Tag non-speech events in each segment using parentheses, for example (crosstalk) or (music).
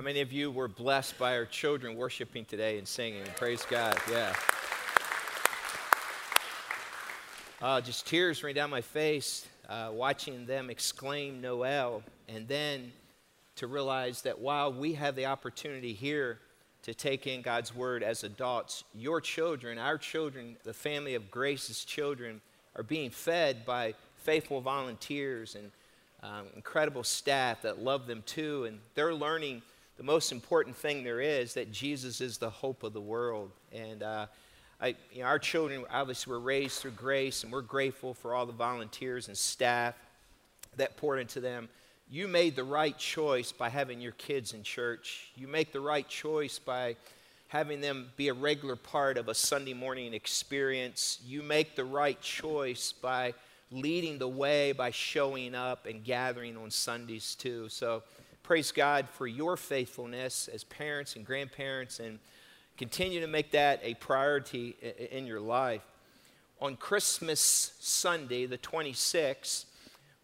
How many of you were blessed by our children worshiping today and singing? Praise God. Yeah. Uh, just tears ran down my face uh, watching them exclaim Noel, and then to realize that while we have the opportunity here to take in God's word as adults, your children, our children, the family of Grace's children, are being fed by faithful volunteers and um, incredible staff that love them too, and they're learning the most important thing there is that Jesus is the hope of the world. And uh, I, you know, our children obviously were raised through grace, and we're grateful for all the volunteers and staff that poured into them. You made the right choice by having your kids in church. You make the right choice by having them be a regular part of a Sunday morning experience. You make the right choice by leading the way by showing up and gathering on Sundays too. So praise God for your faithfulness as parents and grandparents and continue to make that a priority in your life. On Christmas Sunday, the 26th,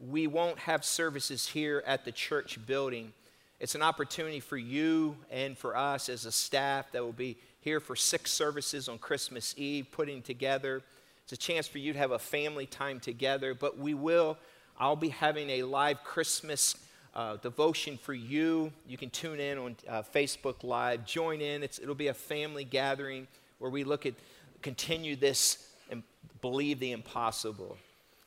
we won't have services here at the church building. It's an opportunity for you and for us as a staff that will be here for six services on Christmas Eve, putting together. It's a chance for you to have a family time together, but we will. I'll be having a live Christmas uh, devotion for you. You can tune in on uh, Facebook Live. Join in. It's, it'll be a family gathering where we look at continue this and believe the impossible.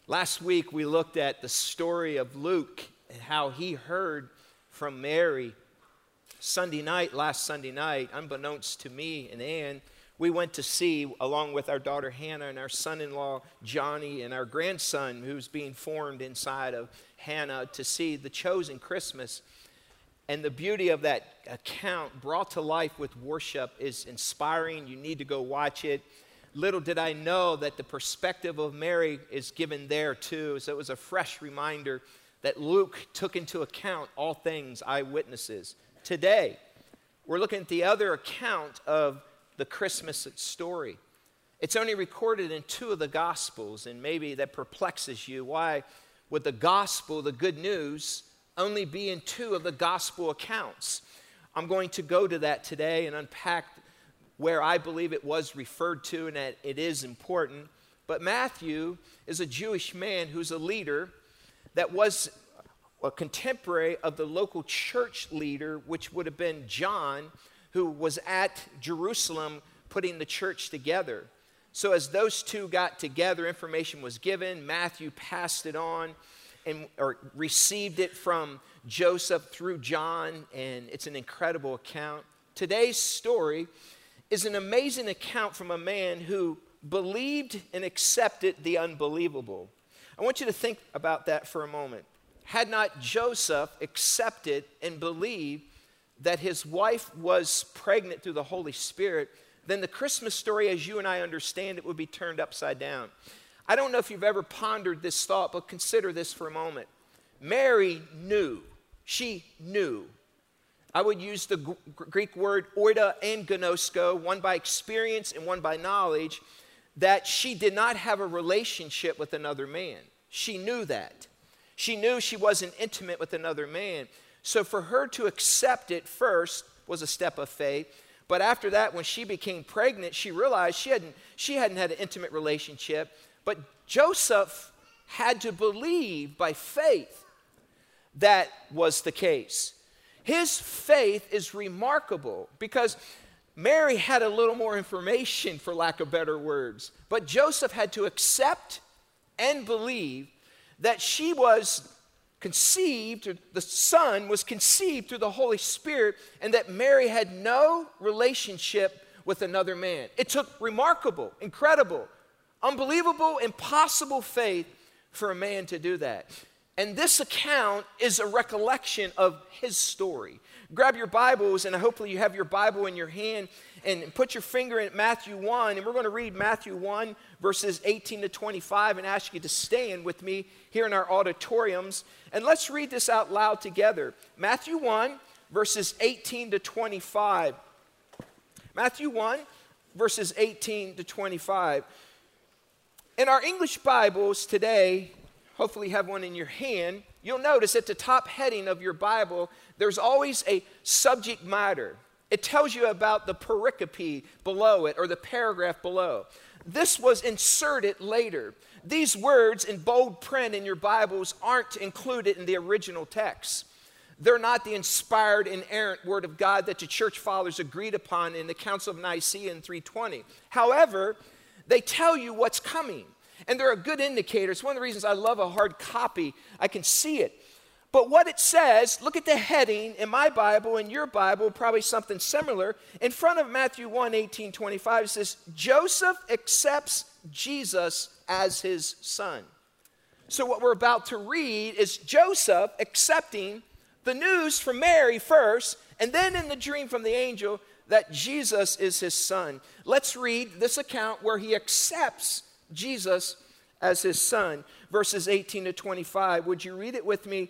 Last week we looked at the story of Luke and how he heard from Mary. Sunday night, last Sunday night, unbeknownst to me and Ann, we went to see, along with our daughter Hannah and our son in law Johnny and our grandson who's being formed inside of Hannah, to see the chosen Christmas. And the beauty of that account brought to life with worship is inspiring. You need to go watch it. Little did I know that the perspective of Mary is given there too. So it was a fresh reminder that Luke took into account all things eyewitnesses. Today, we're looking at the other account of the Christmas story. It's only recorded in two of the Gospels, and maybe that perplexes you. Why would the Gospel, the good news, only be in two of the Gospel accounts? I'm going to go to that today and unpack where I believe it was referred to and that it is important. But Matthew is a Jewish man who's a leader that was a contemporary of the local church leader, which would have been John, who was at Jerusalem putting the church together. So, as those two got together, information was given. Matthew passed it on and or received it from Joseph through John, and it's an incredible account. Today's story is an amazing account from a man who believed and accepted the unbelievable. I want you to think about that for a moment. Had not Joseph accepted and believed that his wife was pregnant through the Holy Spirit, then the Christmas story, as you and I understand it, would be turned upside down. I don't know if you've ever pondered this thought, but consider this for a moment. Mary knew, she knew. I would use the G- Greek word oida and gnosko, one by experience and one by knowledge, that she did not have a relationship with another man. She knew that. She knew she wasn't intimate with another man. So for her to accept it first was a step of faith. But after that, when she became pregnant, she realized she hadn't, she hadn't had an intimate relationship. But Joseph had to believe by faith that was the case. His faith is remarkable because Mary had a little more information, for lack of better words. But Joseph had to accept and believe that she was conceived, the Son was conceived through the Holy Spirit, and that Mary had no relationship with another man. It took remarkable, incredible, unbelievable, impossible faith for a man to do that. And this account is a recollection of his story. Grab your Bibles, and hopefully you have your Bible in your hand, and put your finger in Matthew 1. And we're going to read Matthew 1, verses 18 to 25, and ask you to stand with me here in our auditoriums. And let's read this out loud together. Matthew 1, verses 18 to 25. Matthew 1, verses 18 to 25. In our English Bibles today, hopefully you have one in your hand, you'll notice at the top heading of your Bible, there's always a subject matter. It tells you about the pericope below it or the paragraph below. This was inserted later. These words in bold print in your Bibles aren't included in the original text. They're not the inspired, inerrant word of God that the church fathers agreed upon in the Council of Nicaea in 320. However, they tell you what's coming, and they're a good indicator. It's one of the reasons I love a hard copy. I can see it. But what it says, look at the heading in my Bible, in your Bible, probably something similar. In front of Matthew 1 18, 25, it says, Joseph accepts Jesus as his son. So, what we're about to read is Joseph accepting the news from Mary first, and then in the dream from the angel that Jesus is his son. Let's read this account where he accepts Jesus as his son, verses 18 to 25. Would you read it with me?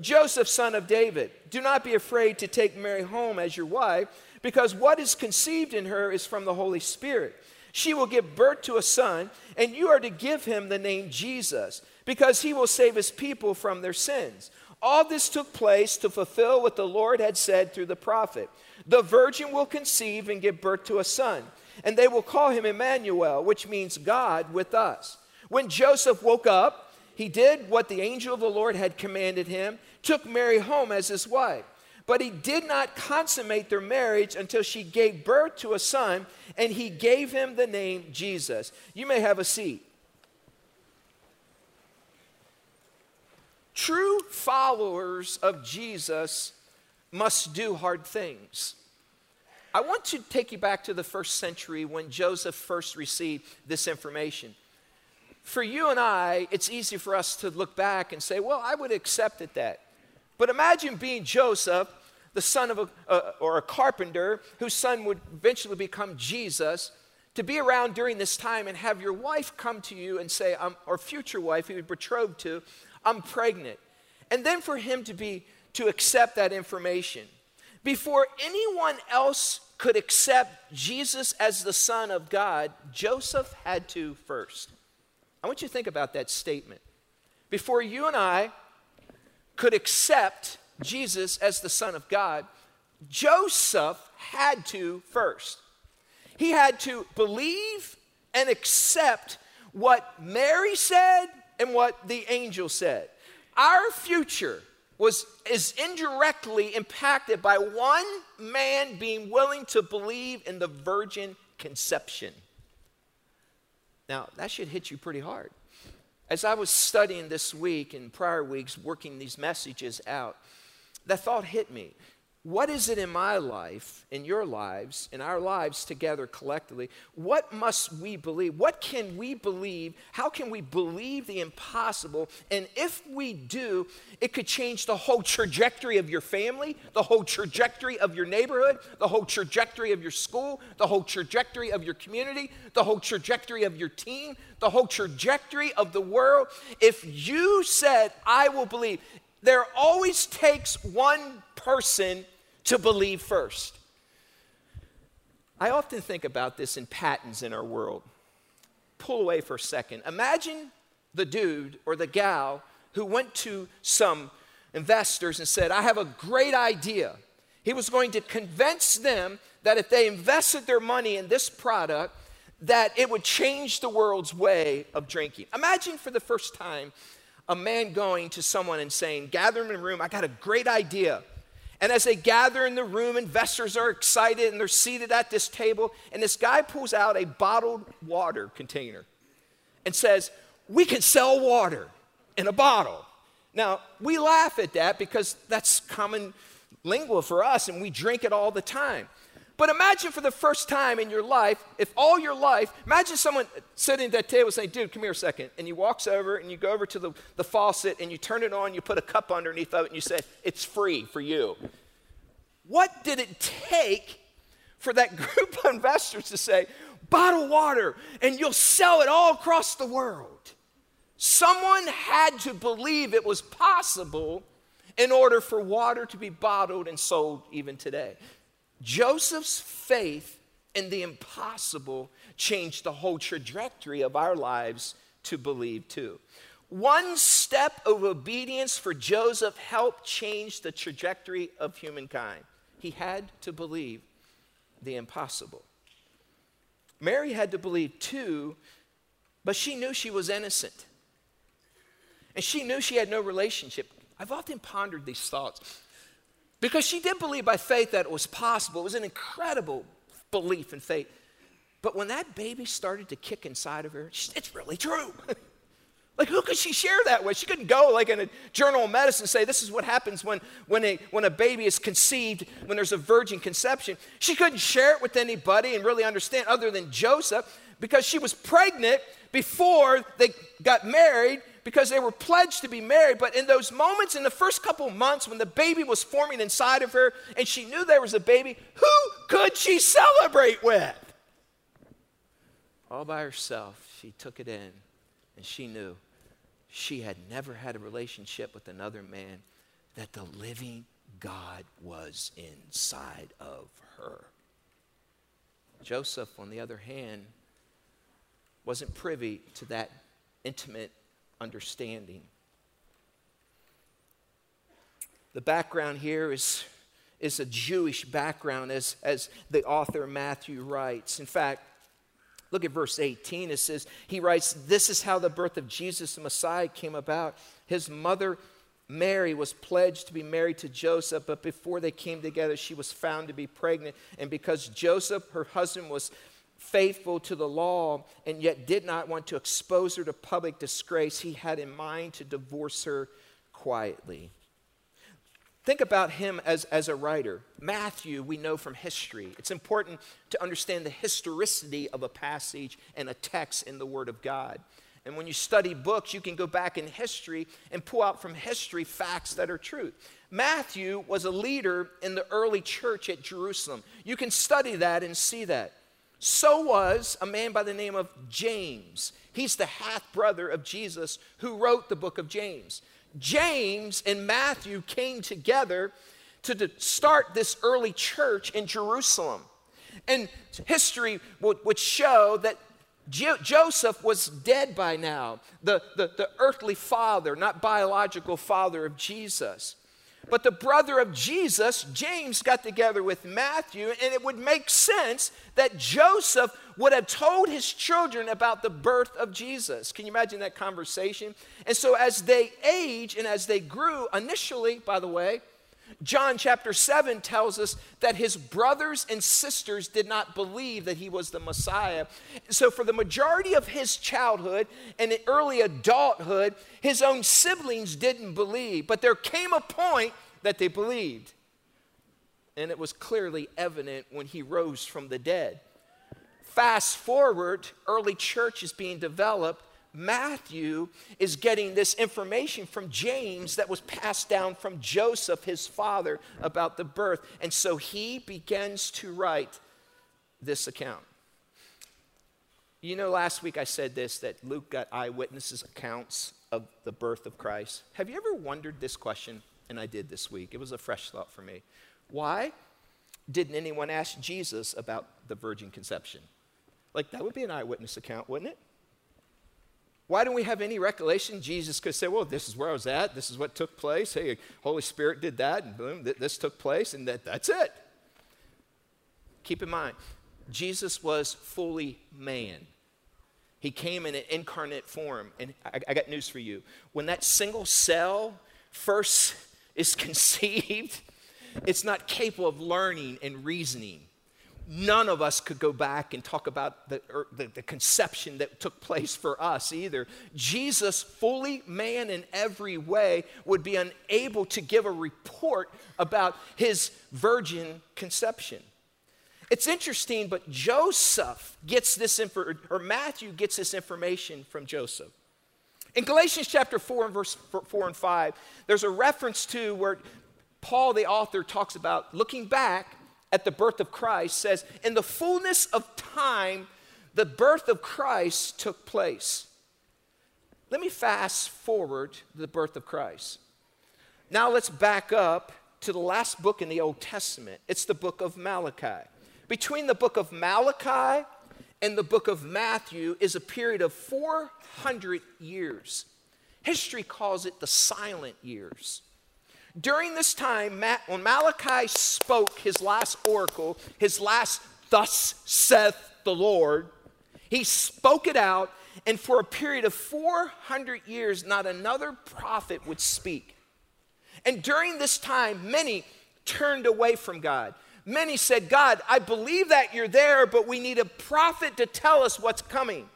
Joseph, son of David, do not be afraid to take Mary home as your wife, because what is conceived in her is from the Holy Spirit. She will give birth to a son, and you are to give him the name Jesus, because he will save his people from their sins. All this took place to fulfill what the Lord had said through the prophet The virgin will conceive and give birth to a son, and they will call him Emmanuel, which means God with us. When Joseph woke up, he did what the angel of the Lord had commanded him, took Mary home as his wife. But he did not consummate their marriage until she gave birth to a son, and he gave him the name Jesus. You may have a seat. True followers of Jesus must do hard things. I want to take you back to the first century when Joseph first received this information. For you and I, it's easy for us to look back and say, well, I would have accepted that. But imagine being Joseph, the son of a, uh, or a carpenter, whose son would eventually become Jesus, to be around during this time and have your wife come to you and say, um, or future wife who you betrothed to, I'm pregnant. And then for him to be to accept that information. Before anyone else could accept Jesus as the Son of God, Joseph had to first. I want you to think about that statement. Before you and I could accept Jesus as the Son of God, Joseph had to first. He had to believe and accept what Mary said and what the angel said. Our future was is indirectly impacted by one man being willing to believe in the virgin conception. Now, that should hit you pretty hard. As I was studying this week and prior weeks, working these messages out, that thought hit me what is it in my life, in your lives, in our lives together collectively? What must we believe? What can we believe? How can we believe the impossible? And if we do, it could change the whole trajectory of your family, the whole trajectory of your neighborhood, the whole trajectory of your school, the whole trajectory of your community, the whole trajectory of your team, the whole trajectory of the world. If you said, I will believe, there always takes one person to believe first. I often think about this in patterns in our world. Pull away for a second. Imagine the dude or the gal who went to some investors and said, I have a great idea. He was going to convince them that if they invested their money in this product, that it would change the world's way of drinking. Imagine for the first time a man going to someone and saying, Gather in a room, I got a great idea. And as they gather in the room, investors are excited and they're seated at this table. And this guy pulls out a bottled water container and says, We can sell water in a bottle. Now, we laugh at that because that's common lingua for us and we drink it all the time. But imagine for the first time in your life, if all your life, imagine someone sitting at that table saying, dude, come here a second. And he walks over and you go over to the, the faucet and you turn it on, you put a cup underneath of it, and you say, it's free for you. What did it take for that (laughs) group of investors to say, bottle water, and you'll sell it all across the world? Someone had to believe it was possible in order for water to be bottled and sold even today. Joseph's faith in the impossible changed the whole trajectory of our lives to believe too. One step of obedience for Joseph helped change the trajectory of humankind. He had to believe the impossible. Mary had to believe too, but she knew she was innocent. And she knew she had no relationship. I've often pondered these thoughts. Because she did believe by faith that it was possible. It was an incredible belief in faith. But when that baby started to kick inside of her, she, it's really true. (laughs) like, who could she share that with? She couldn't go, like, in a journal of medicine and say, This is what happens when, when, a, when a baby is conceived, when there's a virgin conception. She couldn't share it with anybody and really understand other than Joseph because she was pregnant before they got married because they were pledged to be married. But in those moments, in the first couple months when the baby was forming inside of her and she knew there was a baby, who could she celebrate with? All by herself, she took it in and she knew she had never had a relationship with another man, that the living God was inside of her. Joseph, on the other hand, wasn't privy to that intimate understanding. The background here is, is a Jewish background, as, as the author Matthew writes. In fact, look at verse 18. It says, He writes, This is how the birth of Jesus the Messiah came about. His mother, Mary, was pledged to be married to Joseph, but before they came together, she was found to be pregnant. And because Joseph, her husband, was faithful to the law and yet did not want to expose her to public disgrace, he had in mind to divorce her quietly. Think about him as, as a writer. Matthew, we know from history. It's important to understand the historicity of a passage and a text in the Word of God. And when you study books, you can go back in history and pull out from history facts that are true. Matthew was a leader in the early church at Jerusalem. You can study that and see that. So was a man by the name of James. He's the half brother of Jesus who wrote the book of James. James and Matthew came together to start this early church in Jerusalem. And history would, show that Jo- Joseph was dead by now, the, the, the earthly father, not biological father of Jesus. But the brother of Jesus, James, got together with Matthew, and it would make sense that Joseph would have told his children about the birth of Jesus. Can you imagine that conversation? And so, as they age and as they grew, initially, by the way, John chapter 7 tells us that his brothers and sisters did not believe that he was the Messiah. So, for the majority of his childhood and early adulthood, his own siblings didn't believe. But there came a point that they believed. And it was clearly evident when he rose from the dead. Fast forward, early church is being developed Matthew is getting this information from James that was passed down from Joseph, his father, about the birth. And so he begins to write this account. You know, last week I said this that Luke got eyewitnesses accounts of the birth of Christ. Have you ever wondered this question? And I did this week. It was a fresh thought for me. Why didn't anyone ask Jesus about the virgin conception? Like, that would be an eyewitness account, wouldn't it? Why don't we have any recollection? Jesus could say, well, this is where I was at. This is what took place. Hey, Holy Spirit did that, and boom, th- this took place, and that, that's it. Keep in mind, Jesus was fully man. He came in an incarnate form. And I, I got news for you. When that single cell first is (laughs) conceived, it's not capable of learning and reasoning none of us could go back and talk about the, er, the, the, conception that took place for us either. Jesus, fully man in every way, would be unable to give a report about his virgin conception. It's interesting, but Joseph gets this info, or Matthew gets this information from Joseph. In Galatians chapter 4 and verse 4 and 5, there's a reference to where Paul, the author, talks about looking back at the birth of Christ, says, In the fullness of time, the birth of Christ took place. Let me fast forward the birth of Christ. Now let's back up to the last book in the Old Testament. It's the book of Malachi. Between the book of Malachi and the book of Matthew is a period of 400 years. History calls it the silent years. During this time, when Malachi spoke his last oracle, his last, thus saith the Lord, he spoke it out, and for a period of 400 years, not another prophet would speak. And during this time, many turned away from God. Many said, God, I believe that you're there, but we need a prophet to tell us what's coming.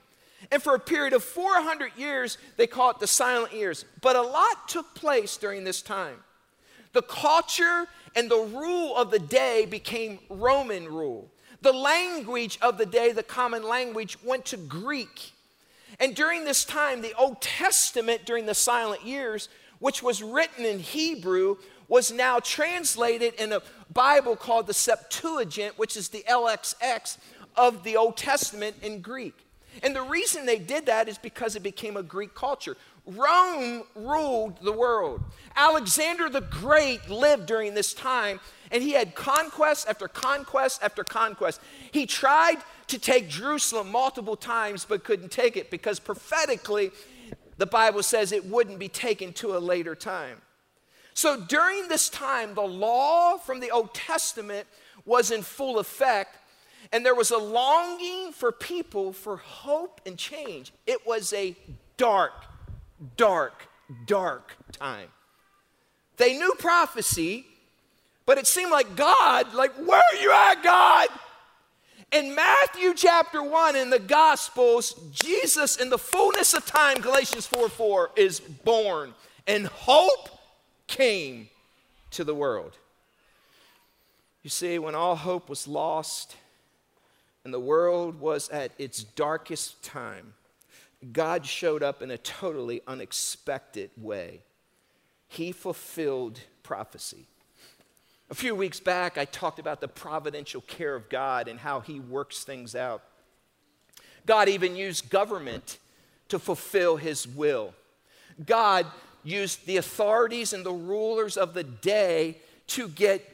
And for a period of 400 years, they call it the silent years. But a lot took place during this time. The culture and the rule of the day became Roman rule. The language of the day, the common language, went to Greek. And during this time, the Old Testament, during the silent years, which was written in Hebrew, was now translated in a Bible called the Septuagint, which is the LXX of the Old Testament in Greek. And the reason they did that is because it became a Greek culture. Rome ruled the world. Alexander the Great lived during this time, and he had conquest after conquest after conquest. He tried to take Jerusalem multiple times, but couldn't take it because prophetically the Bible says it wouldn't be taken to a later time. So during this time, the law from the Old Testament was in full effect, and there was a longing for people for hope and change. It was a dark, dark, dark time. They knew prophecy, but it seemed like God, like, where are you at, God? In Matthew chapter 1 in the Gospels, Jesus, in the fullness of time, Galatians 4 4, is born, and hope came to the world. You see, when all hope was lost and the world was at its darkest time, God showed up in a totally unexpected way. He fulfilled prophecy. A few weeks back, I talked about the providential care of God and how He works things out. God even used government to fulfill His will. God used the authorities and the rulers of the day to get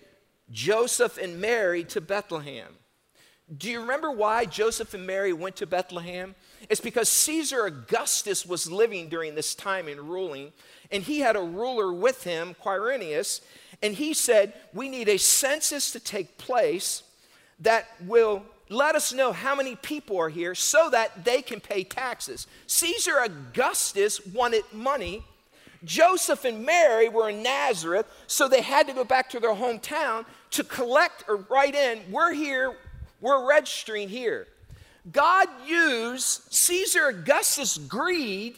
Joseph and Mary to Bethlehem. Do you remember why Joseph and Mary went to Bethlehem? It's because Caesar Augustus was living during this time and ruling, and he had a ruler with him, Quirinius, and he said, We need a census to take place that will let us know how many people are here so that they can pay taxes. Caesar Augustus wanted money. Joseph and Mary were in Nazareth, so they had to go back to their hometown to collect or write in, We're here, we're registering here. God used Caesar Augustus' greed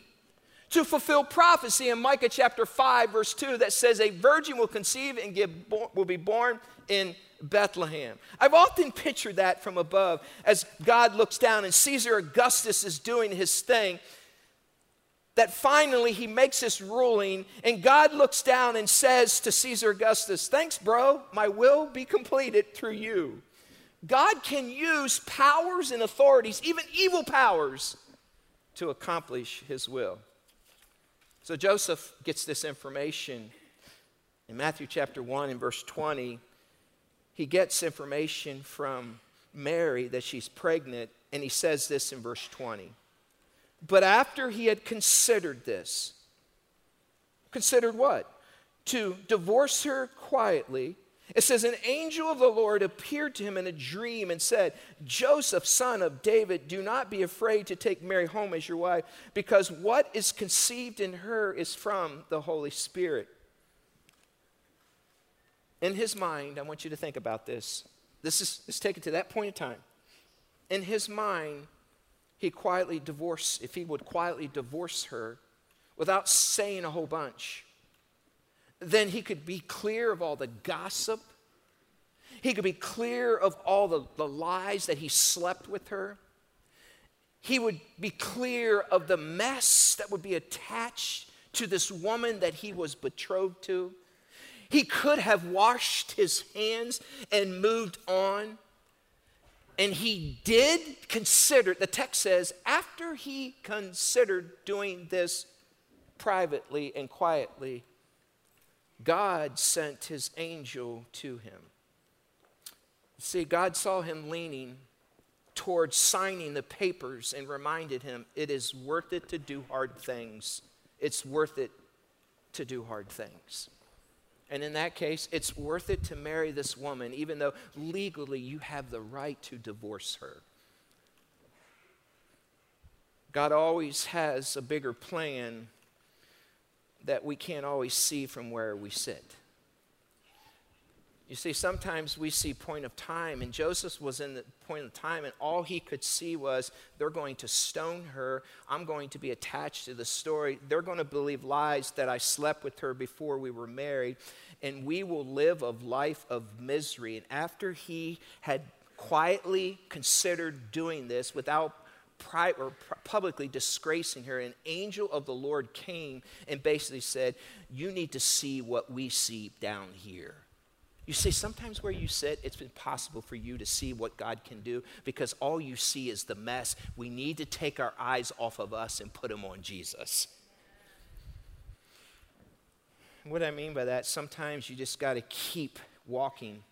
to fulfill prophecy in Micah chapter 5, verse 2, that says, A virgin will conceive and give, will be born in Bethlehem. I've often pictured that from above as God looks down and Caesar Augustus is doing his thing. That finally he makes this ruling, and God looks down and says to Caesar Augustus, Thanks, bro, my will be completed through you. God can use powers and authorities, even evil powers, to accomplish his will. So Joseph gets this information in Matthew chapter 1 and verse 20. He gets information from Mary that she's pregnant, and he says this in verse 20. But after he had considered this, considered what? To divorce her quietly it says, An angel of the Lord appeared to him in a dream and said, Joseph, son of David, do not be afraid to take Mary home as your wife, because what is conceived in her is from the Holy Spirit. In his mind, I want you to think about this. This is let's take it to that point in time. In his mind, he quietly divorced, if he would quietly divorce her without saying a whole bunch then he could be clear of all the gossip. He could be clear of all the, the lies that he slept with her. He would be clear of the mess that would be attached to this woman that he was betrothed to. He could have washed his hands and moved on. And he did consider, the text says, after he considered doing this privately and quietly, God sent his angel to him. See, God saw him leaning towards signing the papers and reminded him it is worth it to do hard things. It's worth it to do hard things. And in that case, it's worth it to marry this woman, even though legally you have the right to divorce her. God always has a bigger plan that we can't always see from where we sit. You see, sometimes we see point of time, and Joseph was in the point of time, and all he could see was they're going to stone her. I'm going to be attached to the story. They're going to believe lies that I slept with her before we were married, and we will live a life of misery. And after he had quietly considered doing this without pri- or publicly disgracing her, an angel of the Lord came and basically said, You need to see what we see down here. You see, sometimes where you sit, it's impossible for you to see what God can do because all you see is the mess. We need to take our eyes off of us and put them on Jesus. What I mean by that, sometimes you just got to keep walking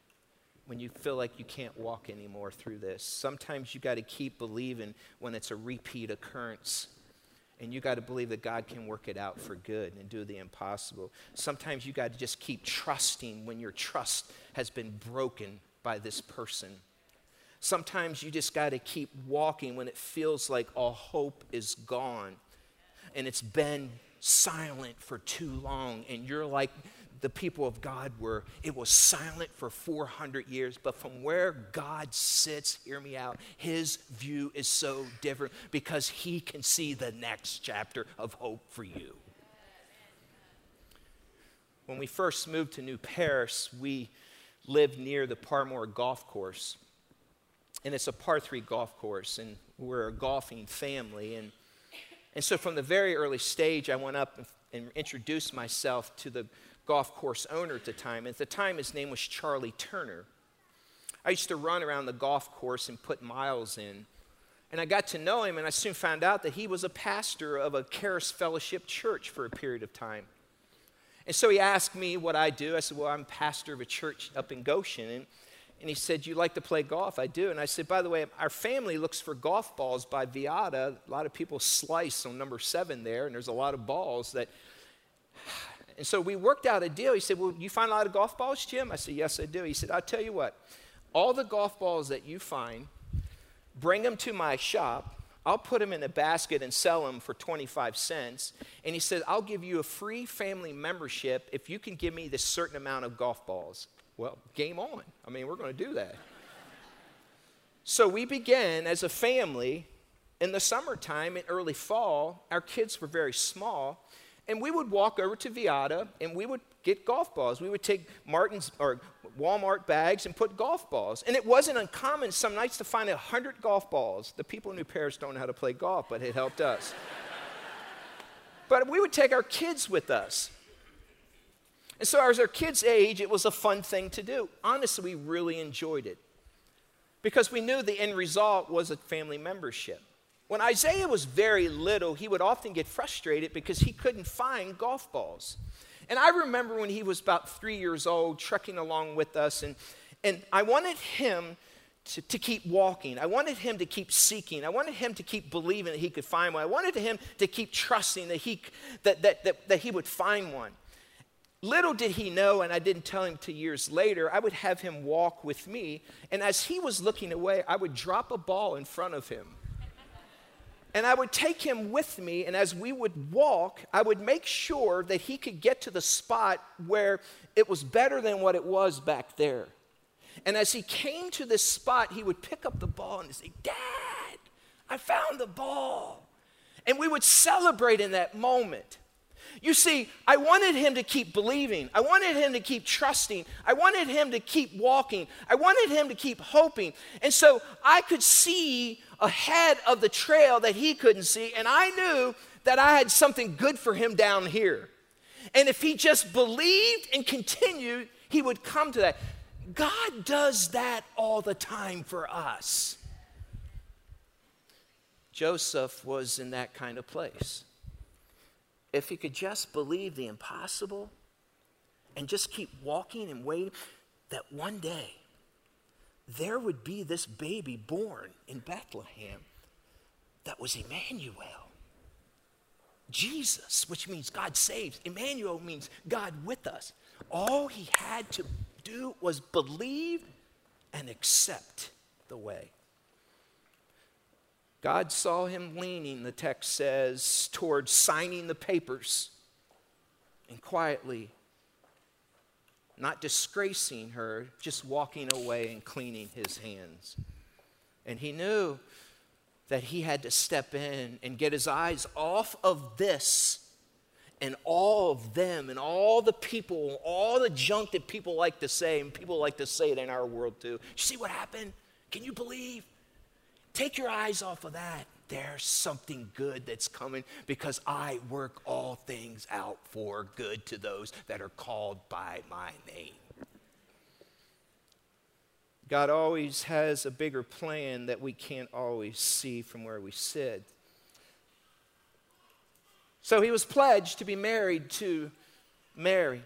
when you feel like you can't walk anymore through this. Sometimes you got to keep believing when it's a repeat occurrence. And you got to believe that God can work it out for good and do the impossible. Sometimes you got to just keep trusting when your trust has been broken by this person. Sometimes you just got to keep walking when it feels like all hope is gone and it's been silent for too long and you're like the people of God were. It was silent for 400 years, but from where God sits, hear me out, his view is so different because he can see the next chapter of hope for you. When we first moved to New Paris, we lived near the Parmore Golf Course. And it's a par three golf course, and we're a golfing family. And, and so from the very early stage, I went up and, and introduced myself to the golf course owner at the time. At the time, his name was Charlie Turner. I used to run around the golf course and put miles in. And I got to know him, and I soon found out that he was a pastor of a Charis Fellowship church for a period of time. And so he asked me what I do. I said, Well, I'm pastor of a church up in Goshen. And, and he said, You like to play golf? I do. And I said, By the way, our family looks for golf balls by Viata. A lot of people slice on number seven there, and there's a lot of balls that and so we worked out a deal. He said, Well, you find a lot of golf balls, Jim? I said, Yes, I do. He said, I'll tell you what, all the golf balls that you find, bring them to my shop. I'll put them in a basket and sell them for 25 cents. And he said, I'll give you a free family membership if you can give me this certain amount of golf balls. Well, game on. I mean, we're going to do that. so we began as a family in the summertime, and early fall. Our kids were very small. And we would walk over to Viata and we would get golf balls. We would take Martin's or Walmart bags and put golf balls. And it wasn't uncommon some nights to find a hundred golf balls. The people in New Paris don't know how to play golf, but it helped us. (laughs) but we would take our kids with us. And so, as our kids' age, it was a fun thing to do. Honestly, we really enjoyed it because we knew the end result was a family membership. When Isaiah was very little, he would often get frustrated because he couldn't find golf balls. And I remember when he was about three years old, trekking along with us, and, and I wanted him to, to keep walking. I wanted him to keep seeking. I wanted him to keep believing that he could find one. I wanted him to keep trusting that he, that, that, that, that he would find one. Little did he know, and I didn't tell him till years later, I would have him walk with me, and as he was looking away, I would drop a ball in front of him. And I would take him with me, and as we would walk, I would make sure that he could get to the spot where it was better than what it was back there. And as he came to this spot, he would pick up the ball and say, Dad, I found the ball. And we would celebrate in that moment. You see, I wanted him to keep believing. I wanted him to keep trusting. I wanted him to keep walking. I wanted him to keep hoping. And so I could see ahead of the trail that he couldn't see, and I knew that I had something good for him down here. And if he just believed and continued, he would come to that. God does that all the time for us. Joseph was in that kind of place. If he could just believe the impossible and just keep walking and waiting, that one day there would be this baby born in Bethlehem that was Emmanuel. Jesus, which means God saves. Emmanuel means God with us. All he had to do was believe and accept the way. God saw him leaning, the text says, towards signing the papers and quietly, not disgracing her, just walking away and cleaning his hands. And he knew that he had to step in and get his eyes off of this and all of them and all the people, all the junk that people like to say, and people like to say it in our world too. You see what happened? Can you believe? Take your eyes off of that. There's something good that's coming because I work all things out for good to those that are called by my name. God always has a bigger plan that we can't always see from where we sit. So he was pledged to be married to Mary.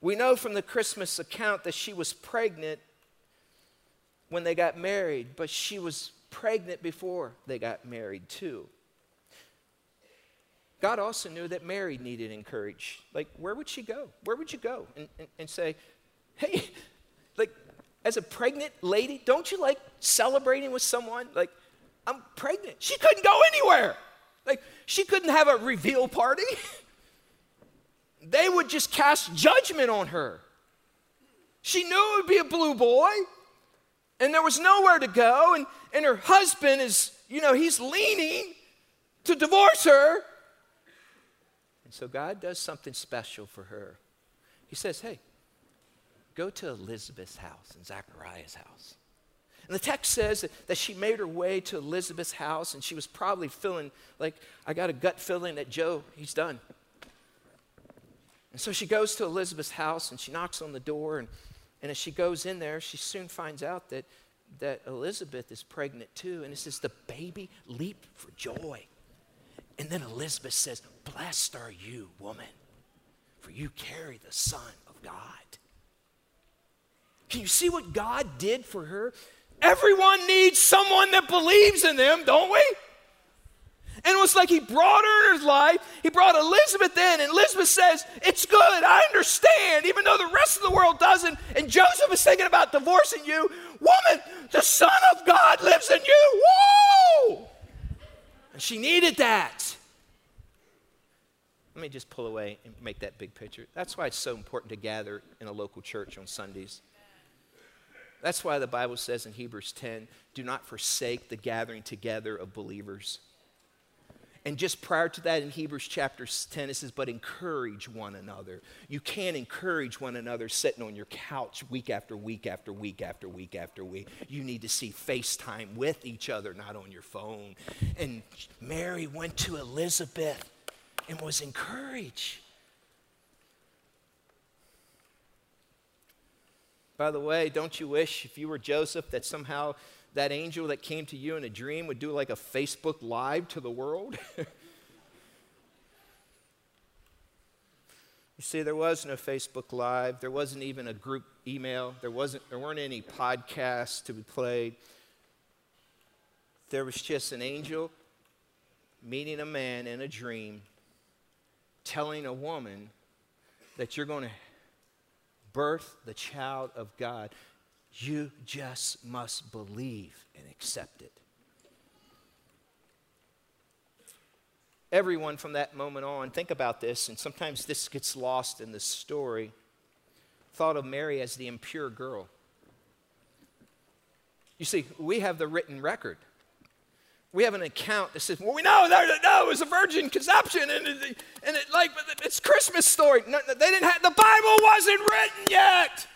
We know from the Christmas account that she was pregnant when they got married, but she was pregnant before they got married too. God also knew that Mary needed encouragement. Like, where would she go? Where would you go? And, and, and say, hey, (laughs) like, as a pregnant lady, don't you like celebrating with someone? Like, I'm pregnant. She couldn't go anywhere. Like, she couldn't have a reveal party. (laughs) they would just cast judgment on her. She knew it would be a blue boy, and there was nowhere to go, and, and her husband is, you know, he's leaning to divorce her. And so God does something special for her. He says, Hey, go to Elizabeth's house and Zachariah's house. And the text says that, that, she made her way to Elizabeth's house, and she was probably feeling like, I got a gut feeling that Joe, he's done. And so she goes to Elizabeth's house and she knocks on the door. And, and as she goes in there, she soon finds out that, that Elizabeth is pregnant too. And it says, the baby leaped for joy. And then Elizabeth says, Blessed are you, woman, for you carry the Son of God. Can you see what God did for her? Everyone needs someone that believes in them, don't we? And it was like he brought her in his life. He brought Elizabeth in, and Elizabeth says, It's good, I understand, even though the rest of the world doesn't. And Joseph is thinking about divorcing you. Woman, the Son of God lives in you. Whoa! And she needed that. Let me just pull away and make that big picture. That's why it's so important to gather in a local church on Sundays. That's why the Bible says in Hebrews 10 do not forsake the gathering together of believers. And just prior to that in Hebrews chapter 10, it says, but encourage one another. You can't encourage one another sitting on your couch week after week after week after week after week. You need to see FaceTime with each other, not on your phone. And Mary went to Elizabeth and was encouraged. By the way, don't you wish if you were Joseph that somehow that angel that came to you in a dream would do like a Facebook Live to the world? (laughs) you see, there was no Facebook Live. There wasn't even a group email. There, wasn't, there weren't any podcasts to be played. There was just an angel meeting a man in a dream, telling a woman that you're going to birth the child of God. You just must believe and accept it. Everyone from that moment on, think about this, and sometimes this gets lost in the story, thought of Mary as the impure girl. You see, we have the written record. we have an account that says, well, we know, no, it was a virgin conception, and, it, and it, like, it's Christmas story. No, they didn't have, the Bible wasn't written yet.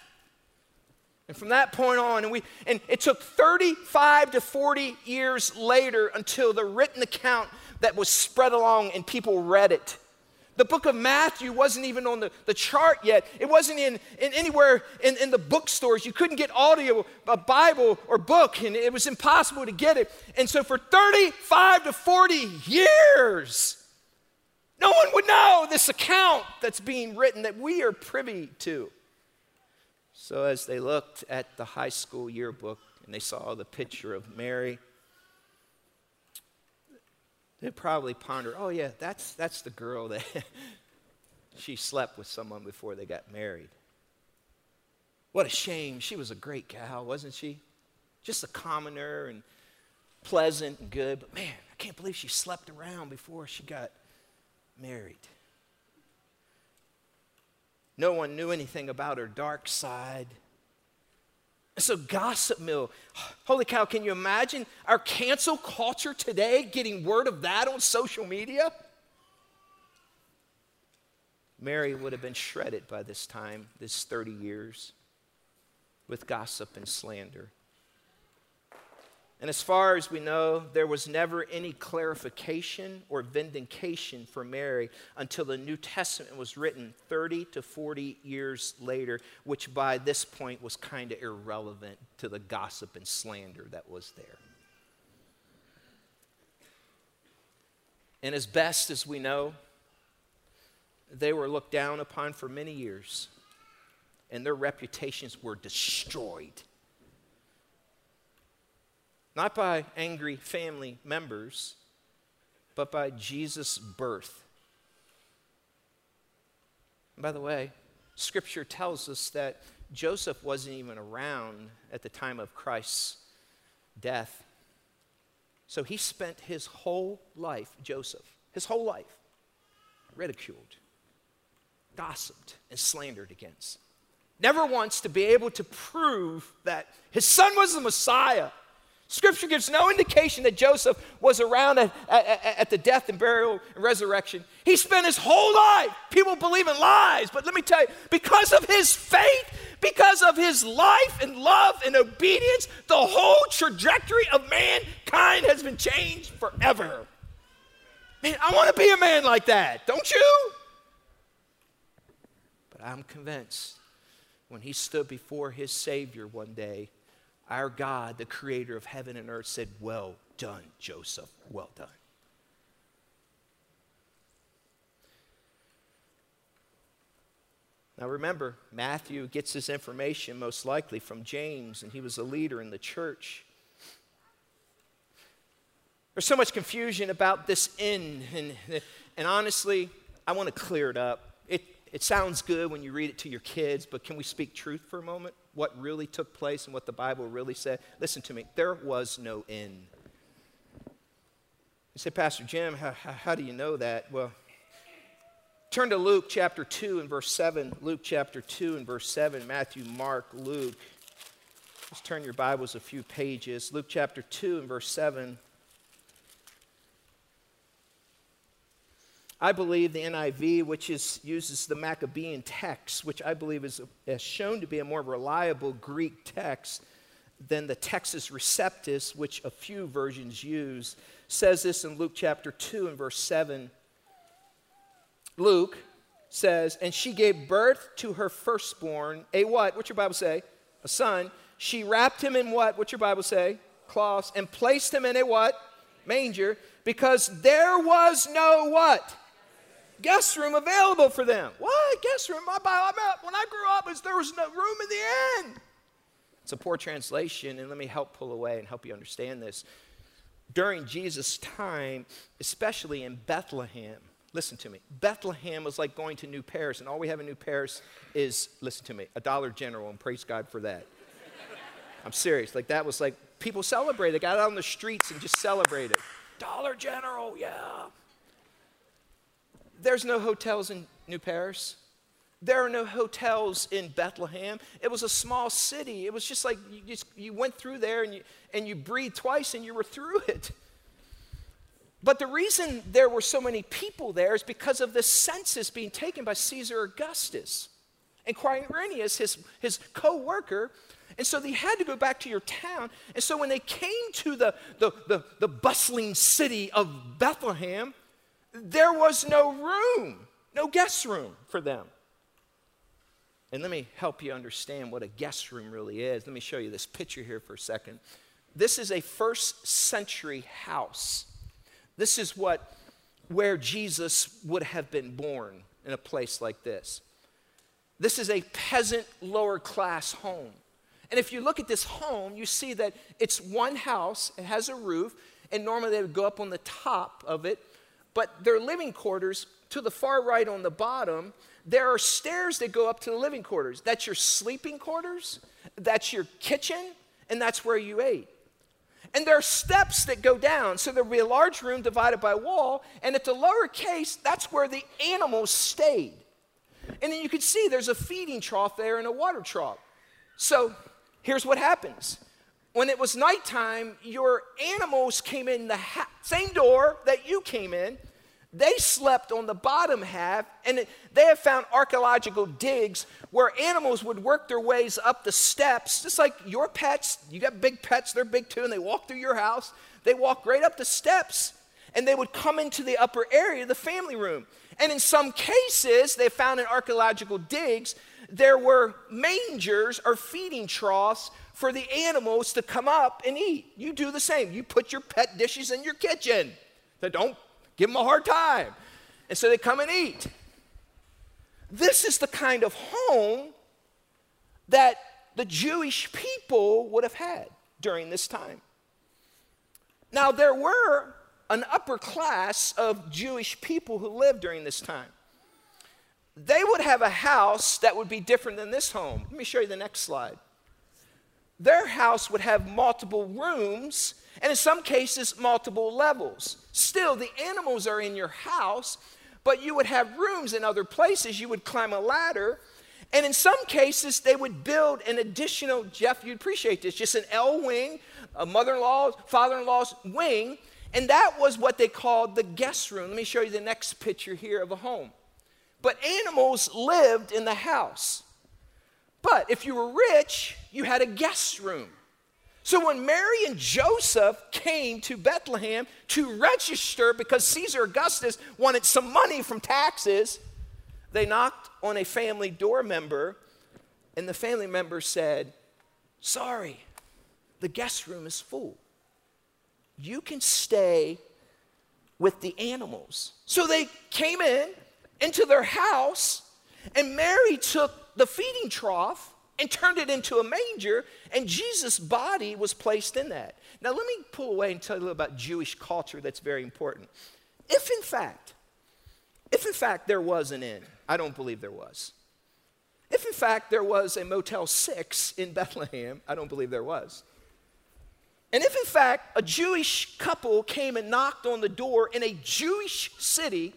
And from that point on, and, we, and it took 35 to 40 years later until the written account that was spread along and people read it. The book of Matthew wasn't even on the, the chart yet. It wasn't in, in anywhere in, in the bookstores. You couldn't get audio, a Bible or book, and it was impossible to get it. And so for 35 to 40 years, no one would know this account that's being written that we are privy to. So as they looked at the high school yearbook and they saw the picture of Mary, they probably pondered, oh, yeah, that's, that's the girl that (laughs) she slept with someone before they got married. What a shame. She was a great gal, wasn't she? Just a commoner and pleasant and good. But man, I can't believe she slept around before she got married. No one knew anything about her dark side. So, gossip mill. Holy cow, can you imagine our cancel culture today getting word of that on social media? Mary would have been shredded by this time, this 30 years, with gossip and slander. And as far as we know, there was never any clarification or vindication for Mary until the New Testament was written 30 to 40 years later, which by this point was kind of irrelevant to the gossip and slander that was there. And as best as we know, they were looked down upon for many years, and their reputations were destroyed not by angry family members, but by Jesus' birth. By the way, Scripture tells us that Joseph wasn't even around at the time of Christ's death. So he spent his whole life, Joseph, his whole life, ridiculed, gossiped, and slandered against. Never once to be able to prove that his son was the Messiah Scripture gives no indication that Joseph was around at, at, at, the death and burial and resurrection. He spent his whole life, people believe in lies, but let me tell you, because of his faith, because of his life and love and obedience, the whole trajectory of mankind has been changed forever. Man, I want to be a man like that, don't you? But I'm convinced when he stood before his Savior one day, our God, the creator of heaven and earth, said, Well done, Joseph, well done. Now remember, Matthew gets his information most likely from James, and he was a leader in the church. There's so much confusion about this end, and, and honestly, I want to clear it up. It, it sounds good when you read it to your kids, but can we speak truth for a moment? What really took place and what the Bible really said? Listen to me, there was no end. You say, Pastor Jim, how, how do you know that? Well, turn to Luke chapter 2 and verse 7. Luke chapter 2 and verse 7. Matthew, Mark, Luke. Just turn your Bibles a few pages. Luke chapter 2 and verse 7. I believe the NIV, which is, uses the Maccabean text, which I believe is, is shown to be a more reliable Greek text than the Textus Receptus, which a few versions use, says this in Luke chapter 2 and verse 7. Luke says, And she gave birth to her firstborn, a what? What's your Bible say? A son. She wrapped him in what? What's your Bible say? Cloths. And placed him in a what? Manger. Because there was no what? Guest room available for them. What? Guest room? My Bible, when I grew up, there was no room in the inn. It's a poor translation, and let me help pull away and help you understand this. During Jesus' time, especially in Bethlehem, listen to me. Bethlehem was like going to New Paris, and all we have in New Paris is, listen to me, a Dollar General, and praise God for that. I'm serious. Like that was like people celebrated. Got out on the streets and just celebrated. Dollar General, yeah. There's no hotels in New Paris. There are no hotels in Bethlehem. It was a small city. It was just like you, just, you went through there and you, and you breathed twice and you were through it. But the reason there were so many people there is because of the census being taken by Caesar Augustus. And Quirinius, his, his co worker, and so they had to go back to your town. And so when they came to the, the, the, the bustling city of Bethlehem, there was no room, no guest room for them. And let me help you understand what a guest room really is. Let me show you this picture here for a second. This is a first century house. This is what where Jesus would have been born in a place like this. This is a peasant lower class home. And if you look at this home, you see that it's one house, it has a roof, and normally they would go up on the top of it, but their living quarters to the far right on the bottom, there are stairs that go up to the living quarters. That's your sleeping quarters, that's your kitchen, and that's where you ate. And there are steps that go down. So there'll be a large room divided by a wall, and at the lower case, that's where the animals stayed. And then you can see there's a feeding trough there and a water trough. So here's what happens when it was nighttime, your animals came in the ha- same door that you came in. They slept on the bottom half, and they have found archaeological digs where animals would work their ways up the steps, just like your pets. You got big pets, they're big too, and they walk through your house. They walk right up the steps, and they would come into the upper area, the family room. And in some cases, they found in archaeological digs, there were mangers or feeding troughs for the animals to come up and eat. You do the same. You put your pet dishes in your kitchen. So don't give them a hard time. And so they come and eat. This is the kind of home that the Jewish people would have had during this time. Now, there were an upper class of Jewish people who lived during this time. They would have a house that would be different than this home. Let me show you the next slide. Their house would have multiple rooms and, in some cases, multiple levels. Still, the animals are in your house, but you would have rooms in other places. You would climb a ladder. And in some cases, they would build an additional, Jeff, you'd appreciate this, just an L wing, a mother in law's, father in law's wing, and that was what they called the guest room. Let me show you the next picture here of a home. But animals lived in the house. But if you were rich, you had a guest room. So when Mary and Joseph came to Bethlehem to register because Caesar Augustus wanted some money from taxes, they knocked on a family door member, and the family member said, Sorry, the guest room is full you can stay with the animals. So they came in into their house, and Mary took the feeding trough and turned it into a manger, and Jesus' body was placed in that. Now, let me pull away and tell you a little about Jewish culture that's very important. If, in fact, if in fact there was an inn, I don't believe there was. If in fact there was a Motel 6 in Bethlehem, I don't believe there was. And if in fact a Jewish couple came and knocked on the door in a Jewish city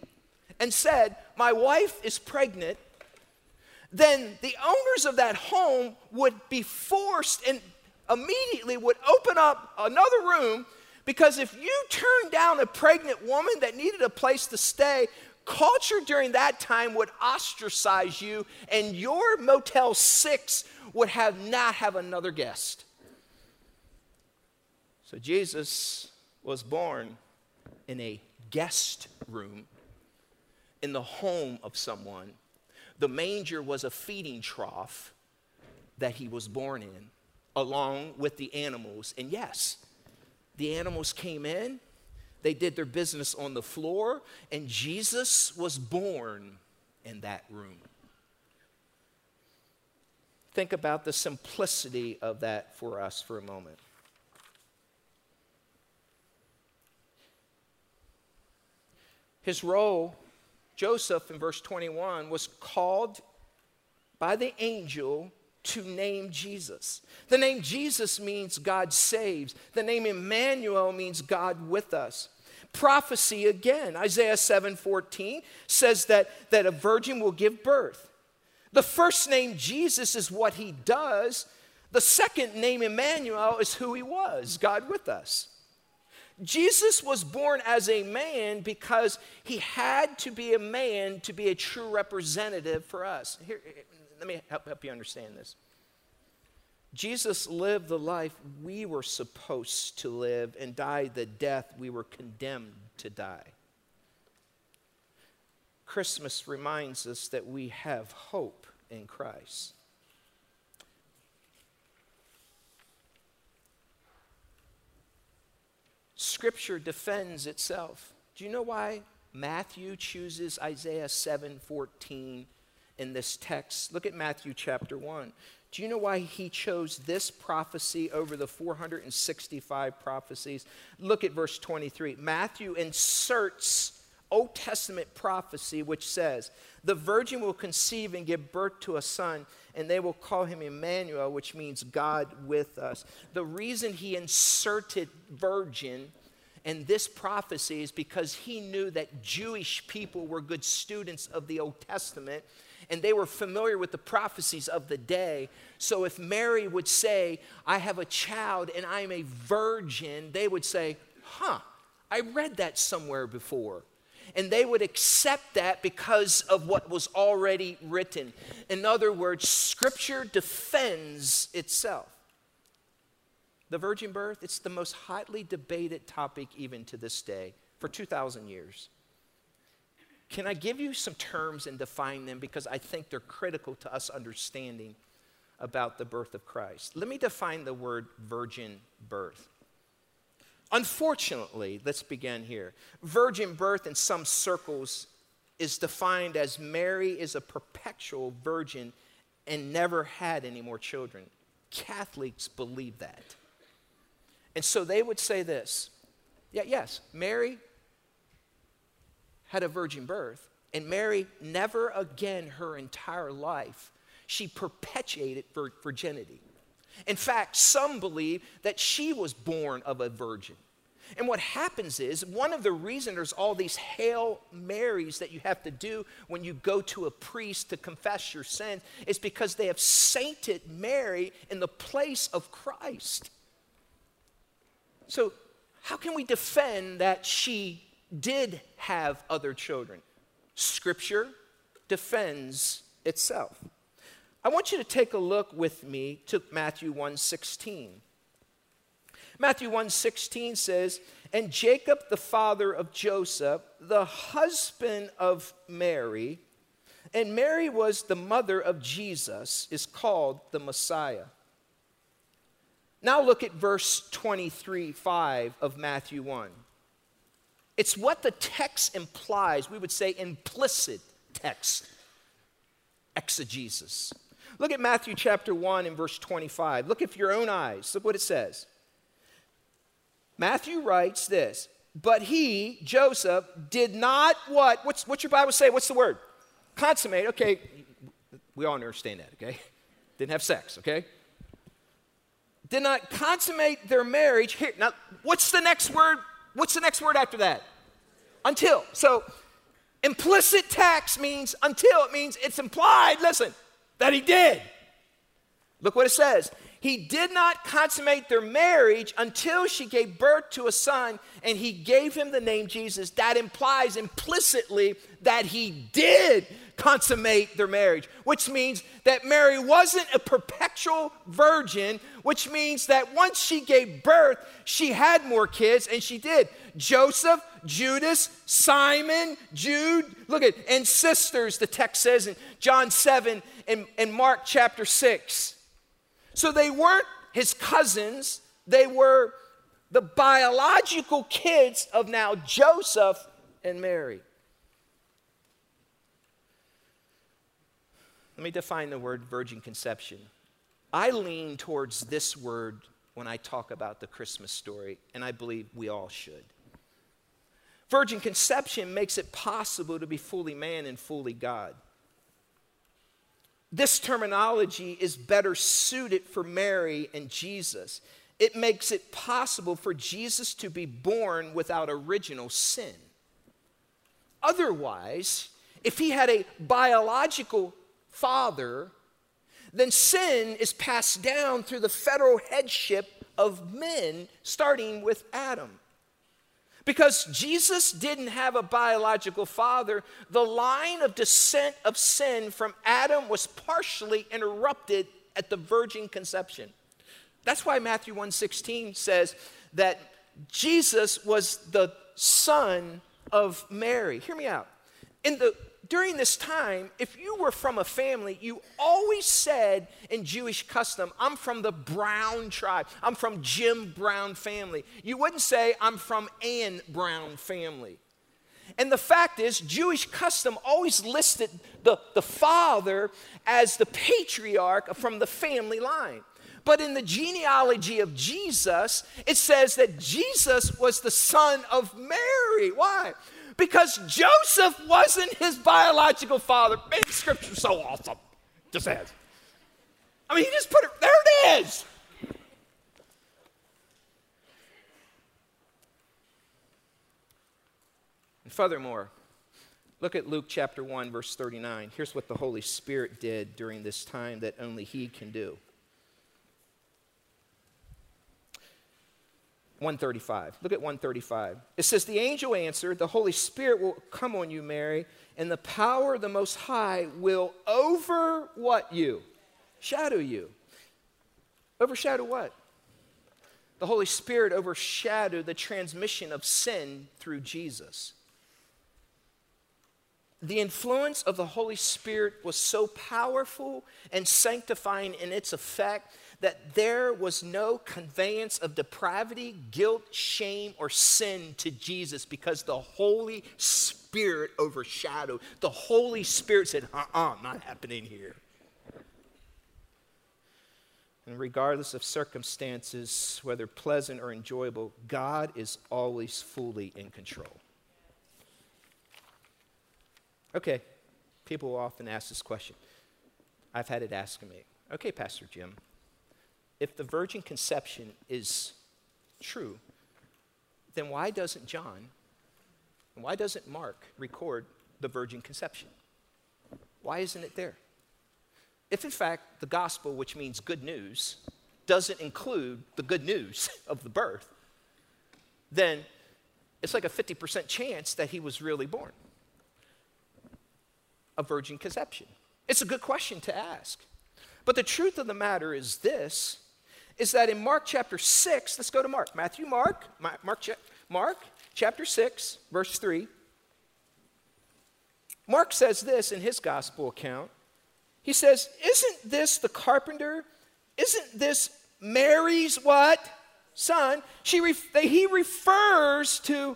and said, My wife is pregnant, then the owners of that home would be forced and immediately would open up another room because if you turned down a pregnant woman that needed a place to stay, culture during that time would ostracize you and your Motel 6 would have not have another guest. So Jesus was born in a guest room in the home of someone. The manger was a feeding trough that he was born in, along with the animals. And yes, the animals came in, they did their business on the floor, and Jesus was born in that room. Think about the simplicity of that for us for a moment. His role, Joseph in verse 21, was called by the angel to name Jesus. The name Jesus means God saves. The name Emmanuel means God with us. Prophecy again, Isaiah 7:14 says that, that a virgin will give birth. The first name Jesus is what he does. The second name Emmanuel is who he was, God with us. Jesus was born as a man because he had to be a man to be a true representative for us. Here, let me help, help you understand this. Jesus lived the life we were supposed to live and died the death we were condemned to die. Christmas reminds us that we have hope in Christ. Scripture defends itself. Do you know why Matthew chooses Isaiah 7:14 in this text? Look at Matthew chapter 1. Do you know why he chose this prophecy over the 465 prophecies? Look at verse 23. Matthew inserts Old Testament prophecy which says, The virgin will conceive and give birth to a son, and they will call him Emmanuel, which means God with us. The reason he inserted virgin in this prophecy is because he knew that Jewish people were good students of the Old Testament and they were familiar with the prophecies of the day. So if Mary would say, I have a child and I'm a virgin, they would say, Huh, I read that somewhere before and they would accept that because of what was already written. In other words, Scripture defends itself. The virgin birth, it's the most hotly debated topic even to this day for 2,000 years. Can I give you some terms and define them because I think they're critical to us understanding about the birth of Christ? Let me define the word virgin birth. Unfortunately, let's begin here. Virgin birth in some circles is defined as Mary is a perpetual virgin and never had any more children. Catholics believe that. And so they would say this yeah, yes, Mary had a virgin birth, and Mary never again her entire life, she perpetuated virginity. In fact, some believe that she was born of a virgin. And what happens is, one of the reasons there's all these Hail Marys that you have to do when you go to a priest to confess your sin is because they have sainted Mary in the place of Christ. So, how can we defend that she did have other children? Scripture defends itself. I want you to take a look with me to Matthew 1:16. Matthew 1:16 says, "And Jacob the father of Joseph, the husband of Mary, and Mary was the mother of Jesus, is called the Messiah." Now look at verse 23 5 of Matthew 1. It's what the text implies. We would say implicit text exegesis. Look at Matthew chapter 1 and verse 25. Look with your own eyes. Look what it says. Matthew writes this, but he, Joseph, did not what? What's, what's your Bible say? What's the word? Consummate. Okay, we all understand that, okay? (laughs) Didn't have sex, okay? Did not consummate their marriage. Here, now, what's the next word? What's the next word after that? Until. So, implicit text means until. It means it's implied, listen, that he did. Look what it says. He did not consummate their marriage until she gave birth to a son and he gave him the name Jesus. That implies implicitly that he did consummate their marriage, which means that Mary wasn't a perpetual virgin, which means that once she gave birth, she had more kids, and she did. Joseph, Judas, Simon, Jude, look at, and sisters, the text says in John 7 and, and Mark chapter 6. So they weren't his cousins, they were the biological kids of now Joseph and Mary. Let me define the word virgin conception. I lean towards this word when I talk about the Christmas story, and I believe we all should. Virgin conception makes it possible to be fully man and fully God. This terminology is better suited for Mary and Jesus. It makes it possible for Jesus to be born without original sin. Otherwise, if he had a biological father, then sin is passed down through the federal headship of men, starting with Adam. Because Jesus didn't have a biological father, the line of descent of sin from Adam was partially interrupted at the virgin conception. That's why Matthew 1:16 says that Jesus was the son of Mary. Hear me out. In the during this time, if you were from a family, you always said in Jewish custom, I'm from the Brown tribe. I'm from Jim Brown family. You wouldn't say, I'm from Ann Brown family. And the fact is, Jewish custom always listed the, the father as the patriarch from the family line. But in the genealogy of Jesus, it says that Jesus was the son of Mary. Why? Because Joseph wasn't his biological father. Man, scripture's so awesome. Just says. I mean, he just put it, there it is. And furthermore, look at Luke chapter 1, verse 39. Here's what the Holy Spirit did during this time that only He can do. 135. Look at 135. It says, The angel answered, The Holy Spirit will come on you, Mary, and the power of the Most High will over what you? Shadow you. Overshadow what? The Holy Spirit overshadowed the transmission of sin through Jesus. The influence of the Holy Spirit was so powerful and sanctifying in its effect that there was no conveyance of depravity, guilt, shame, or sin to Jesus because the Holy Spirit overshadowed. The Holy Spirit said, uh uh-uh, uh not happening here. And regardless of circumstances, whether pleasant or enjoyable, God is always fully in control. Okay, people often ask this question. I've had it asked of me. Okay, Pastor Jim, if the virgin conception is true, then why doesn't John, and why doesn't Mark record the virgin conception? Why isn't it there? If in fact the gospel, which means good news, doesn't include the good news (laughs) of the birth, then it's like a 50% chance that he was really born. A virgin conception. It's a good question to ask. But the truth of the matter is this is that in Mark chapter 6, let's go to Mark. Matthew, Mark, Mark, Mark chapter 6, verse 3. Mark says this in his gospel account. He says, Isn't this the carpenter? Isn't this Mary's what? Son. She ref- he refers to,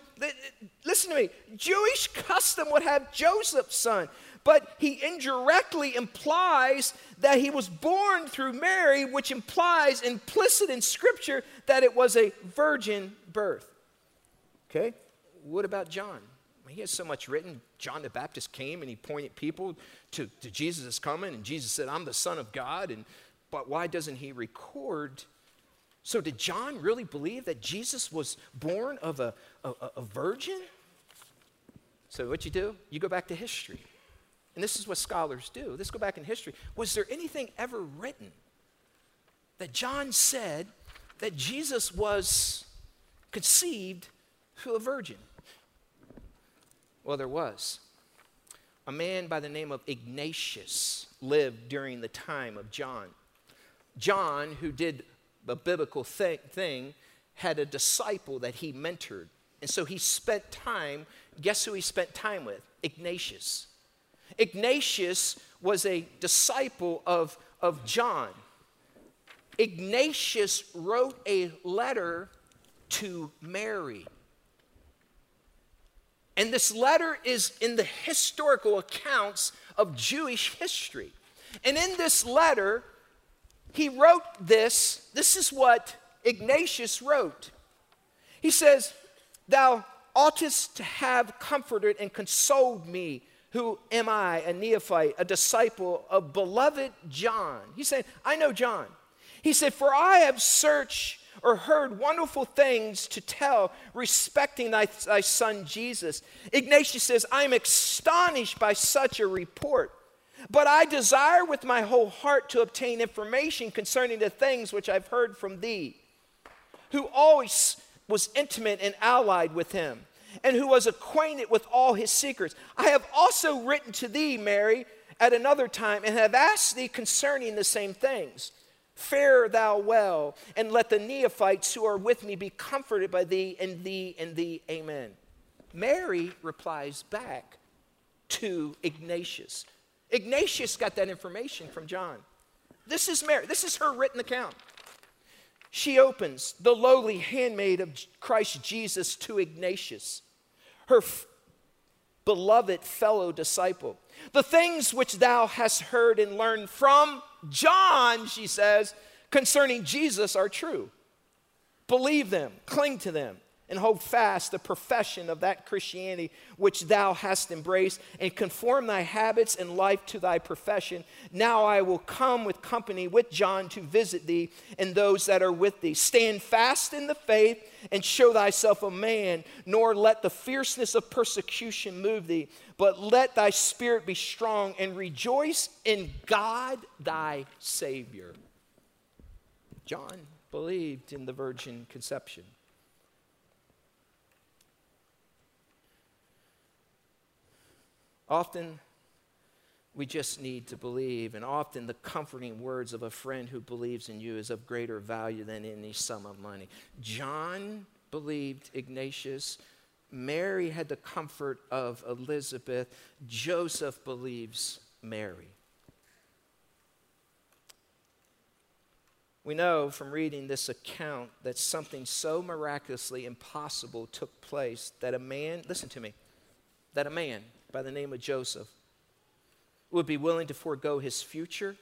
listen to me, Jewish custom would have Joseph's son but he indirectly implies that he was born through Mary, which implies implicit in Scripture that it was a virgin birth. Okay? What about John? He has so much written. John the Baptist came and he pointed people to, to Jesus coming, and Jesus said, I'm the Son of God. And, but why doesn't he record? So, did John really believe that Jesus was born of a, a, a virgin? So, what you do? You go back to history. And this is what scholars do. Let's go back in history. Was there anything ever written that John said that Jesus was conceived through a virgin? Well, there was. A man by the name of Ignatius lived during the time of John. John, who did the biblical thing, had a disciple that he mentored. And so he spent time, guess who he spent time with? Ignatius. Ignatius was a disciple of, of John. Ignatius wrote a letter to Mary. And this letter is in the historical accounts of Jewish history. And in this letter, he wrote this. This is what Ignatius wrote. He says, Thou oughtest to have comforted and consoled me who am I, a neophyte, a disciple of beloved John? He said, I know John. He said, For I have searched or heard wonderful things to tell respecting thy, thy son Jesus. Ignatius says, I am astonished by such a report. But I desire with my whole heart to obtain information concerning the things which I've heard from thee, who always was intimate and allied with him, and who was acquainted with all his secrets. I have also written to thee, Mary, at another time, and have asked thee concerning the same things. Fare thou well, and let the neophytes who are with me be comforted by thee, and thee, and thee. Amen. Mary replies back to Ignatius. Ignatius got that information from John. This is Mary. This is her written account. She opens the lowly handmaid of Christ Jesus to Ignatius, her f- beloved fellow disciple. The things which thou hast heard and learned from John, she says, concerning Jesus are true. Believe them, cling to them and hold fast the profession of that Christianity which thou hast embraced, and conform thy habits and life to thy profession. Now I will come with company with John to visit thee and those that are with thee. Stand fast in the faith and show thyself a man, nor let the fierceness of persecution move thee, but let thy spirit be strong and rejoice in God thy Savior. John believed in the virgin conception. Often we just need to believe, and often the comforting words of a friend who believes in you is of greater value than any sum of money. John believed Ignatius. Mary had the comfort of Elizabeth. Joseph believes Mary. We know from reading this account that something so miraculously impossible took place that a man, listen to me, that a man by the name of Joseph would be willing to forego his future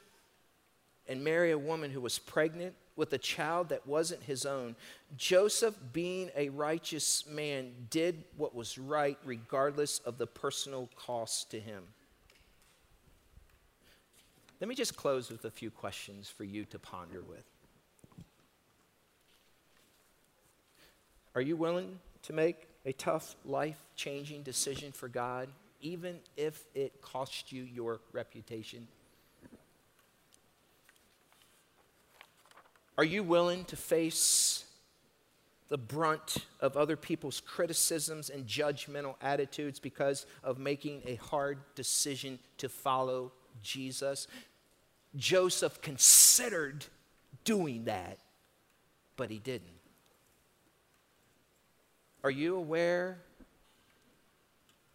and marry a woman who was pregnant with a child that wasn't his own. Joseph, being a righteous man, did what was right regardless of the personal cost to him. Let me just close with a few questions for you to ponder with. Are you willing to make a tough, life changing decision for God even if it costs you your reputation? Are you willing to face the brunt of other people's criticisms and judgmental attitudes because of making a hard decision to follow Jesus? Joseph considered doing that, but he didn't. Are you aware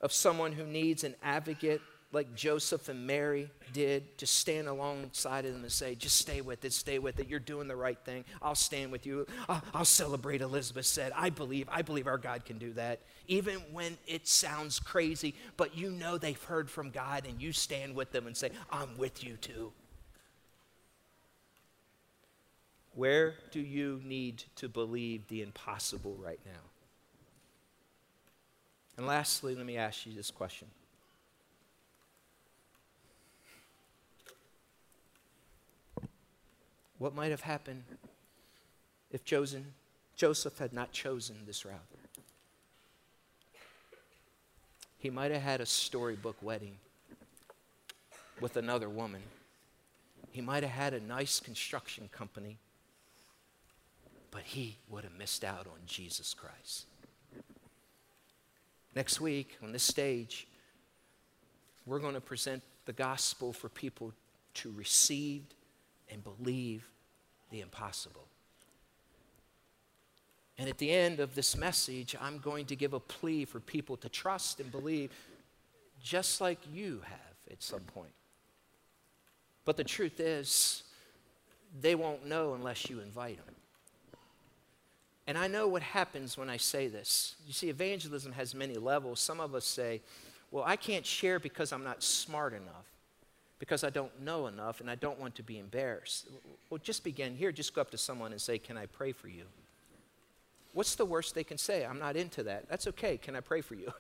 of someone who needs an advocate like Joseph and Mary did to stand alongside of them and say, just stay with it, stay with it. You're doing the right thing. I'll stand with you. I'll, I'll, celebrate, Elizabeth said. I believe, I believe our God can do that. Even when it sounds crazy, but you know they've heard from God and you stand with them and say, I'm with you too. Where do you need to believe the impossible right now? And lastly, let me ask you this question. What might have happened if chosen, Joseph had not chosen this route? He might have had a storybook wedding with another woman. He might have had a nice construction company, but he would have missed out on Jesus Christ. Next week, on this stage, we're going to present the gospel for people to receive and believe the impossible. And at the end of this message, I'm going to give a plea for people to trust and believe just like you have at some point. But the truth is, they won't know unless you invite them. And I know what happens when I say this. You see, evangelism has many levels. Some of us say, well, I can't share because I'm not smart enough, because I don't know enough, and I don't want to be embarrassed. Well, just begin here. Just go up to someone and say, Can I pray for you? What's the worst they can say? I'm not into that. That's okay. Can I pray for you?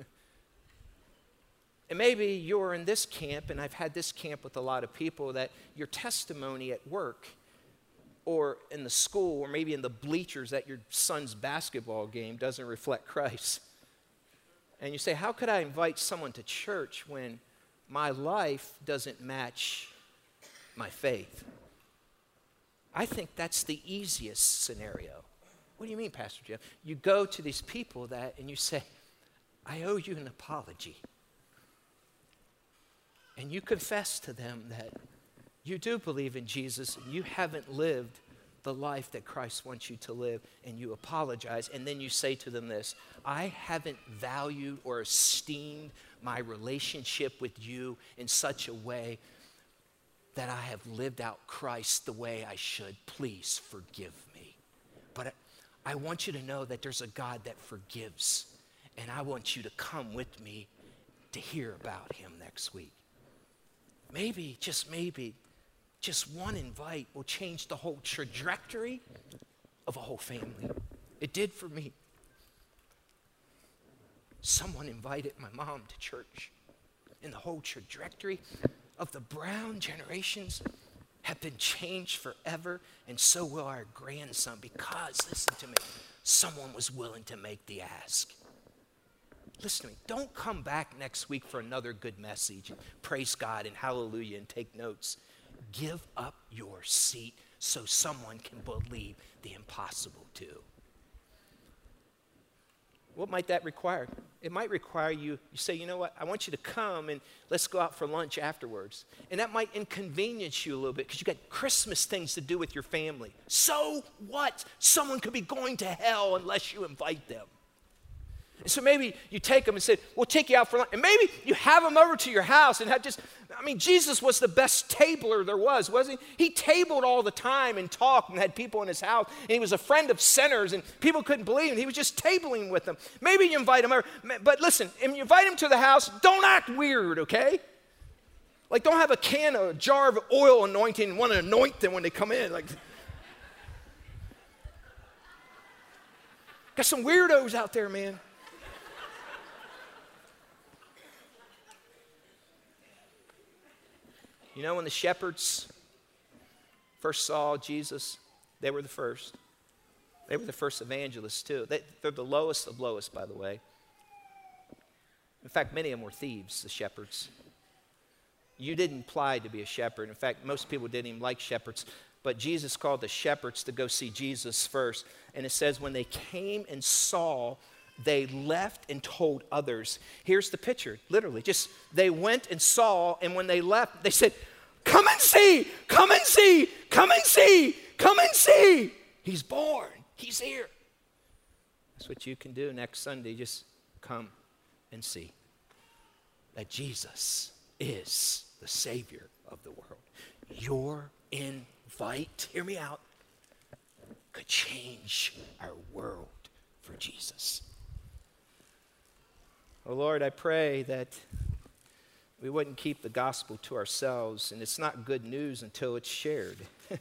(laughs) and maybe you're in this camp, and I've had this camp with a lot of people, that your testimony at work or in the school or maybe in the bleachers at your son's basketball game doesn't reflect Christ. And you say, How could I invite someone to church when my life doesn't match my faith? I think that's the easiest scenario. What do you mean, Pastor Jeff? You go to these people that and you say, I owe you an apology. And you confess to them that you do believe in Jesus and you haven't lived the life that Christ wants you to live, and you apologize, and then you say to them this I haven't valued or esteemed my relationship with you in such a way that I have lived out Christ the way I should. Please forgive me. But I want you to know that there's a God that forgives, and I want you to come with me to hear about him next week. Maybe, just maybe, just one invite will change the whole trajectory of a whole family. It did for me. Someone invited my mom to church, and the whole trajectory of the Brown generations have been changed forever, and so will our grandson because, listen to me, someone was willing to make the ask. Listen to me. Don't come back next week for another good message. Praise God and hallelujah and take notes. Give up your seat so someone can believe the impossible too. What might that require? It might require you, you say, you know what, I want you to come and let's go out for lunch afterwards. And that might inconvenience you a little bit because you got Christmas things to do with your family. So what? Someone could be going to hell unless you invite them. And so maybe you take them and say, We'll take you out for lunch. And maybe you have them over to your house and have just, I mean, Jesus was the best tabler there was, wasn't he? He tabled all the time and talked and had people in his house. And he was a friend of sinners and people couldn't believe him. He was just tabling with them. Maybe you invite him over. But listen, if you invite him to the house, don't act weird, okay? Like, don't have a can, a jar of oil anointing and want to anoint them when they come in. Like, got some weirdos out there, man. You know, when the shepherds first saw Jesus, they were the first. They were the first evangelists, too. They, are the lowest of lowest, by the way. In fact, many of them were thieves, the shepherds. You didn't apply to be a shepherd. In fact, most people didn't even like shepherds. But Jesus called the shepherds to go see Jesus first. And it says, when they came and saw, they left and told others. Here's the picture, literally. Just they went and saw, and when they left, they said, Come and see, come and see, come and see, come and see. He's born, he's here. That's what you can do next Sunday. Just come and see that Jesus is the Savior of the world. Your invite, hear me out, could change our world for Jesus. Oh Lord, I pray that we wouldn't keep the gospel to ourselves, and it's not good news until it's shared. (laughs) and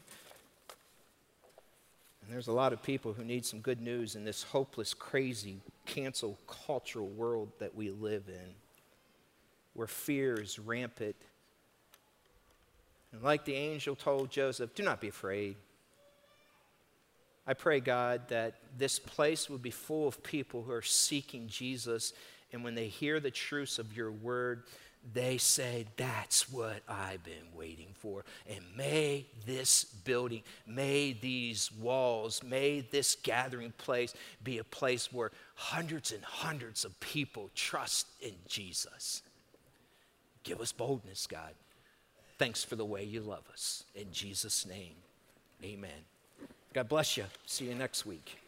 there's a lot of people who need some good news in this hopeless, crazy, cancel cultural world that we live in, where fear is rampant. And like the angel told Joseph, do not be afraid. I pray, God, that this place would be full of people who are seeking Jesus, and when they hear the truths of your word, they say, That's what I've been waiting for. And may this building, may these walls, may this gathering place be a place where hundreds and hundreds of people trust in Jesus. Give us boldness, God. Thanks for the way you love us. In Jesus' name, amen. God bless you. See you next week.